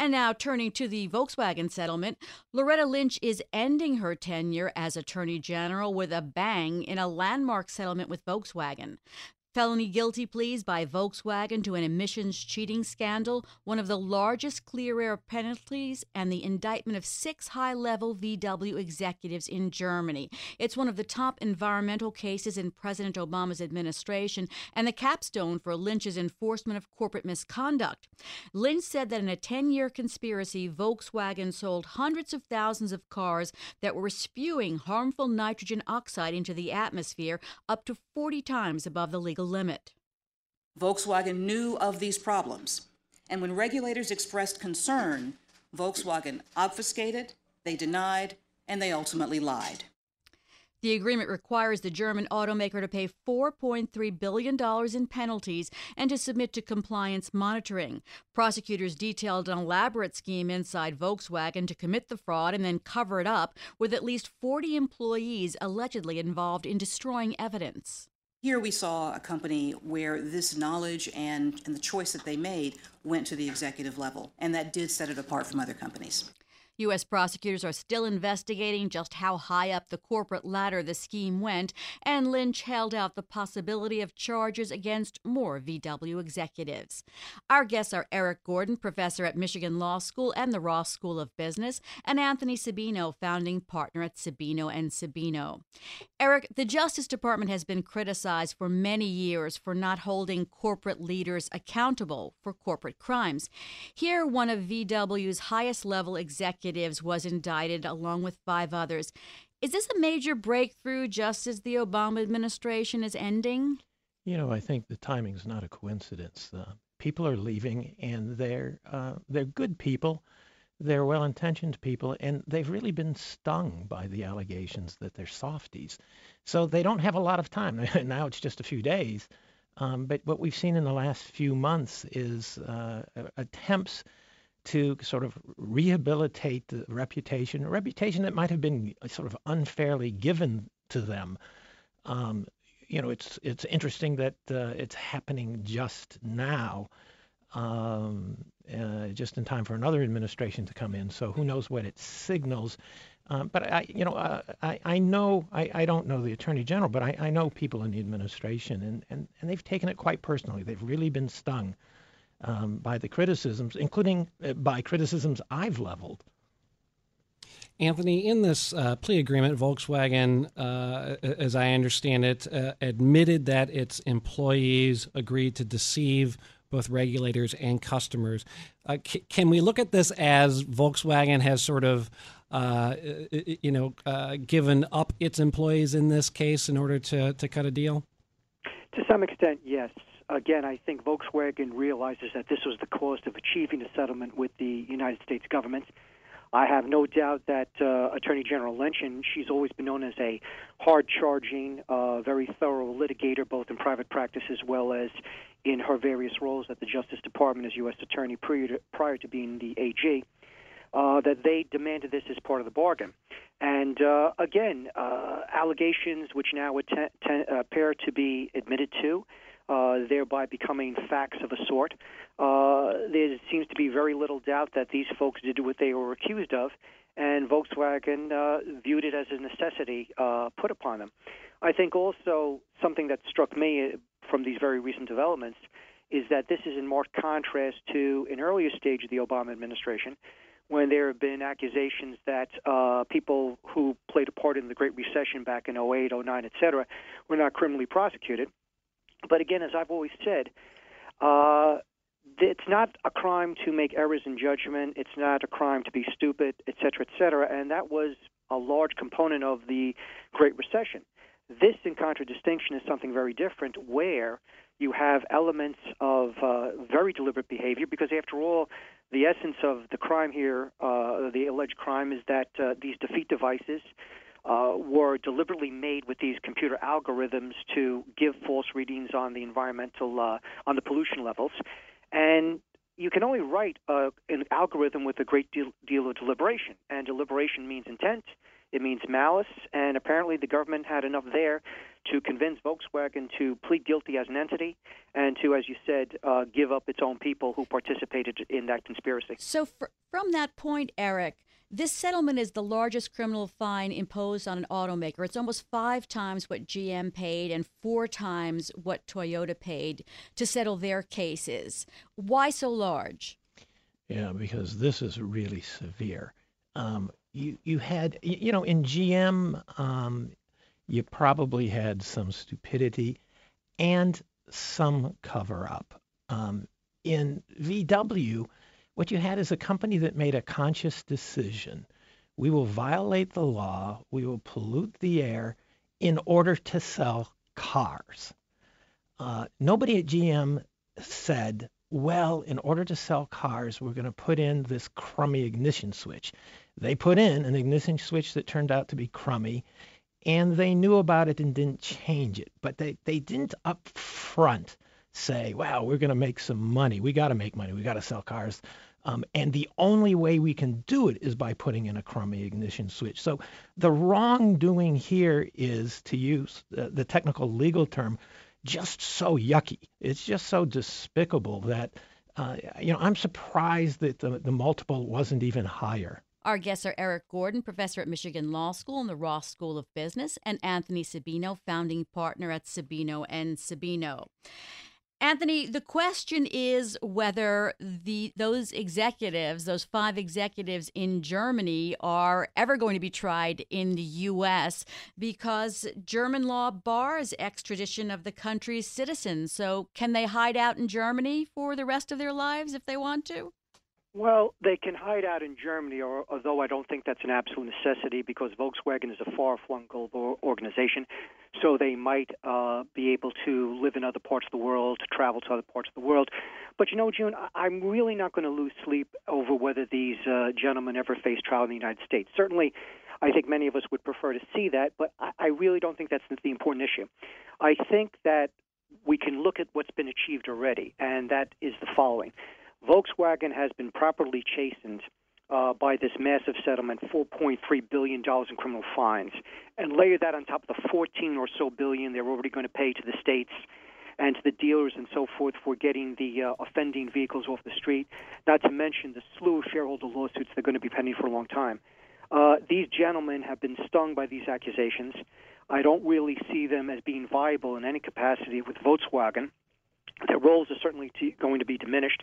And now, turning to the Volkswagen settlement, Loretta Lynch is ending her tenure as Attorney General with a bang in a landmark settlement with Volkswagen. Felony guilty pleas by Volkswagen to an emissions cheating scandal, one of the largest clear air penalties, and the indictment of six high level VW executives in Germany. It's one of the top environmental cases in President Obama's administration and the capstone for Lynch's enforcement of corporate misconduct. Lynch said that in a 10 year conspiracy, Volkswagen sold hundreds of thousands of cars that were spewing harmful nitrogen oxide into the atmosphere up to 40 times above the legal legal limit. Volkswagen knew of these problems, and when regulators expressed concern, Volkswagen obfuscated, they denied, and they ultimately lied. The agreement requires the German automaker to pay $4.3 billion in penalties and to submit to compliance monitoring. Prosecutors detailed an elaborate scheme inside Volkswagen to commit the fraud and then cover it up, with at least 40 employees allegedly involved in destroying evidence. Here we saw a company where this knowledge and, and the choice that they made went to the executive level, and that did set it apart from other companies. U.S. prosecutors are still investigating just how high up the corporate ladder the scheme went, and Lynch held out the possibility of charges against more VW executives. Our guests are Erik Gordon, professor at Michigan Law School and the Ross School of Business, and Anthony Sabino, founding partner at Sabino and Sabino. Erik, the Justice Department has been criticized for many years for not holding corporate leaders accountable for corporate crimes. Here, one of VW's highest level executives executives was indicted along with five others. Is this a major breakthrough just as the Obama administration is ending? You know, I think the timing's not a coincidence. Uh, people are leaving, and they're uh, they're good people, they're well-intentioned people, and they've really been stung by the allegations that they're softies. So they don't have a lot of time. now it's just a few days. Um, but what we've seen in the last few months is uh, attempts to sort of rehabilitate the reputation, a reputation that might have been sort of unfairly given to them. Um, you know, it's it's interesting that uh, it's happening just now, um, uh, just in time for another administration to come in. So who knows what it signals? Um, but I, you know, uh, I, I know I, I don't know the attorney general, but I, I know people in the administration, and, and, and they've taken it quite personally. They've really been stung um, by the criticisms, including uh, by criticisms I've leveled. Anthony, in this uh, plea agreement, Volkswagen, uh, as I understand it, uh, admitted that its employees agreed to deceive both regulators and customers. Uh, c- can we look at this as Volkswagen has sort of, uh, you know, uh, given up its employees in this case in order to, to cut a deal? To some extent, yes again, I think Volkswagen realizes that this was the cost of achieving a settlement with the United States government. I have no doubt that uh, Attorney General Lynch, she's always been known as a hard charging, uh, very thorough litigator, both in private practice as well as in her various roles at the Justice Department as U.S. Attorney prior to, prior to being the AG. Uh, that they demanded this as part of the bargain. And uh, again, uh, allegations which now t- appear to be admitted to, uh, thereby becoming facts of a sort. Uh, there seems to be very little doubt that these folks did what they were accused of, and Volkswagen uh, viewed it as a necessity uh, put upon them. I think also something that struck me from these very recent developments is that this is in marked contrast to an earlier stage of the Obama administration when there have been accusations that uh, people who played a part in the Great Recession back in 08, 09, et cetera, were not criminally prosecuted. But again, as I've always said, uh, it's not a crime to make errors in judgment. It's not a crime to be stupid, et cetera, et cetera. And that was a large component of the Great Recession. This, in contradistinction, is something very different where you have elements of uh, very deliberate behavior because, after all, The essence of the crime here, uh, the alleged crime, is that uh, these defeat devices uh, were deliberately made with these computer algorithms to give false readings on the environmental, uh, on the pollution levels, and you can only write uh, an algorithm with a great deal, deal of deliberation, and deliberation means intent. It means malice, and apparently the government had enough there to convince Volkswagen to plead guilty as an entity and to, as you said, uh, give up its own people who participated in that conspiracy. So, fr- from that point, Erik, this settlement is the largest criminal fine imposed on an automaker. It's almost five times what GM paid and four times what Toyota paid to settle their cases. Why so large? Yeah, because this is really severe. Um, you you had you know in GM um, you probably had some stupidity and some cover up. Um, in VW, what you had is a company that made a conscious decision. We will violate the law, we will pollute the air in order to sell cars. Uh, nobody at GM said, well, in order to sell cars, we're going to put in this crummy ignition switch. They put in an ignition switch that turned out to be crummy, and they knew about it and didn't change it. But they, they didn't up front say, wow, we're going to make some money. We got to make money. We got to sell cars. Um, and the only way we can do it is by putting in a crummy ignition switch. So the wrongdoing here is, to use the, technical legal term, just so yucky. It's just so despicable that, uh, you know, I'm surprised that the, the multiple wasn't even higher. Our guests are Erik Gordon, professor at Michigan Law School and the Ross School of Business, and Anthony Sabino, founding partner at Sabino and Sabino. Anthony, the question is whether the those executives, those five executives in Germany, are ever going to be tried in the U.S. because German law bars extradition of the country's citizens. So, can they hide out in Germany for the rest of their lives if they want to? Well, they can hide out in Germany, or, although I don't think that's an absolute necessity because Volkswagen is a far flung global organization. So they might uh, be able to live in other parts of the world, travel to other parts of the world. But you know, June, I'm really not going to lose sleep over whether these uh, gentlemen ever face trial in the United States. Certainly, I think many of us would prefer to see that, but I, I really don't think that's the important issue. I think that we can look at what's been achieved already, and that is the following. Volkswagen has been properly chastened uh, by this massive settlement, $4.3 billion in criminal fines, and layer that on top of the 14 or so billion they're already going to pay to the states and to the dealers and so forth for getting the uh, offending vehicles off the street, not to mention the slew of shareholder lawsuits they're going to be pending for a long time. Uh, these gentlemen have been stung by these accusations. I don't really see them as being viable in any capacity with Volkswagen. Their roles are certainly t- going to be diminished.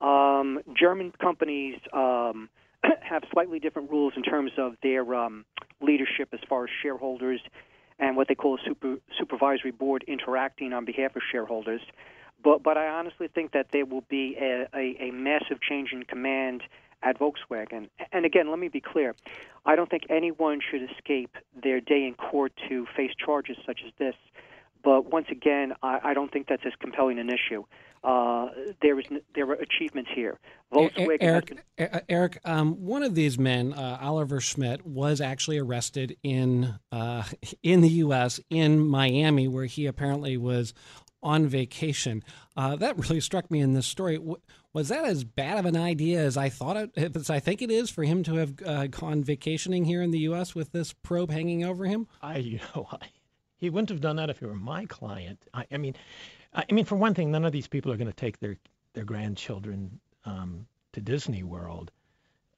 Um, German companies um, have slightly different rules in terms of their um, leadership as far as shareholders and what they call a super, supervisory board interacting on behalf of shareholders. But, but I honestly think that there will be a, a, a massive change in command at Volkswagen. And again, let me be clear. I don't think anyone should escape their day in court to face charges such as this. But once again, I, I don't think that's as compelling an issue. Uh, there is there were achievements here. Volkswagen Erik, been... Erik, um, one of these men, uh, Oliver Schmidt, was actually arrested in uh, in the U.S. in Miami, where he apparently was on vacation. Uh, that really struck me in this story. Was that as bad of an idea as I thought it? As I think it is for him to have uh, gone vacationing here in the U.S. with this probe hanging over him. I, you know, I, he wouldn't have done that if he were my client. I, I mean, I mean, for one thing, none of these people are going to take their their grandchildren um, to Disney World.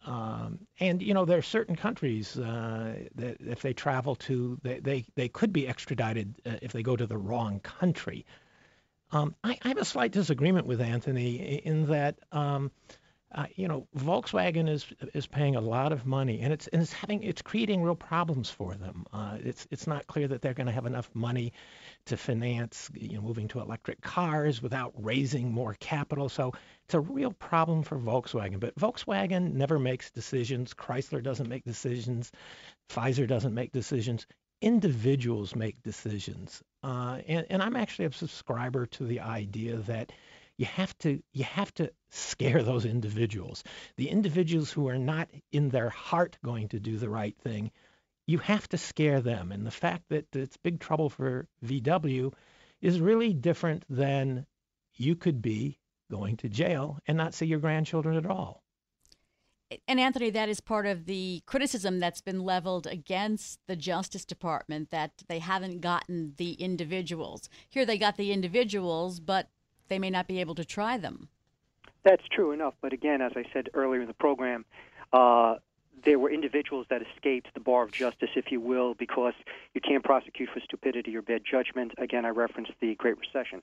Um, and you know, there are certain countries uh, that if they travel to, they they, they could be extradited uh, if they go to the wrong country. Um, I, I, have a slight disagreement with Anthony in that um, uh, you know, Volkswagen is is paying a lot of money, and it's and it's having it's creating real problems for them. Uh, it's it's not clear that they're going to have enough money to finance, you know, moving to electric cars without raising more capital. So it's a real problem for Volkswagen. But Volkswagen never makes decisions. Chrysler doesn't make decisions. Pfizer doesn't make decisions. Individuals make decisions. Uh, and, and I'm actually a subscriber to the idea that you have to you have to scare those individuals. The individuals who are not in their heart going to do the right thing, you have to scare them. And the fact that it's big trouble for VW is really different than you could be going to jail and not see your grandchildren at all. And Anthony, that is part of the criticism that's been leveled against the Justice Department that they haven't gotten the individuals. Here they got the individuals, but they may not be able to try them. That's true enough. But again, as I said earlier in the program, uh, there were individuals that escaped the bar of justice, if you will, because you can't prosecute for stupidity or bad judgment. Again, I referenced the Great Recession.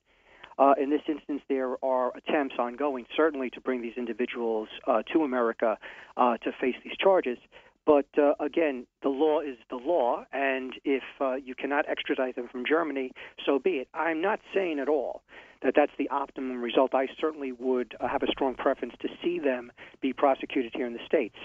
Uh, in this instance, there are attempts ongoing, certainly, to bring these individuals uh, to America uh, to face these charges. But uh, again, the law is the law, and if uh, you cannot extradite them from Germany, so be it. I'm not saying at all that that's the optimum result. I certainly would uh, have a strong preference to see them be prosecuted here in the States.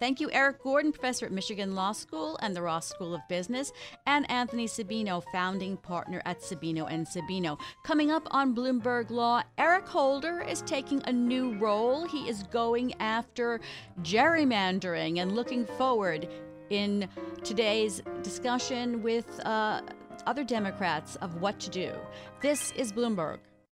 Thank you, Erik Gordon, professor at Michigan Law School and the Ross School of Business, and Anthony Sabino, founding partner at Sabino and Sabino. Coming up on Bloomberg Law, Eric Holder is taking a new role. He is going after gerrymandering and looking forward in today's discussion with uh, other Democrats of what to do. This is Bloomberg.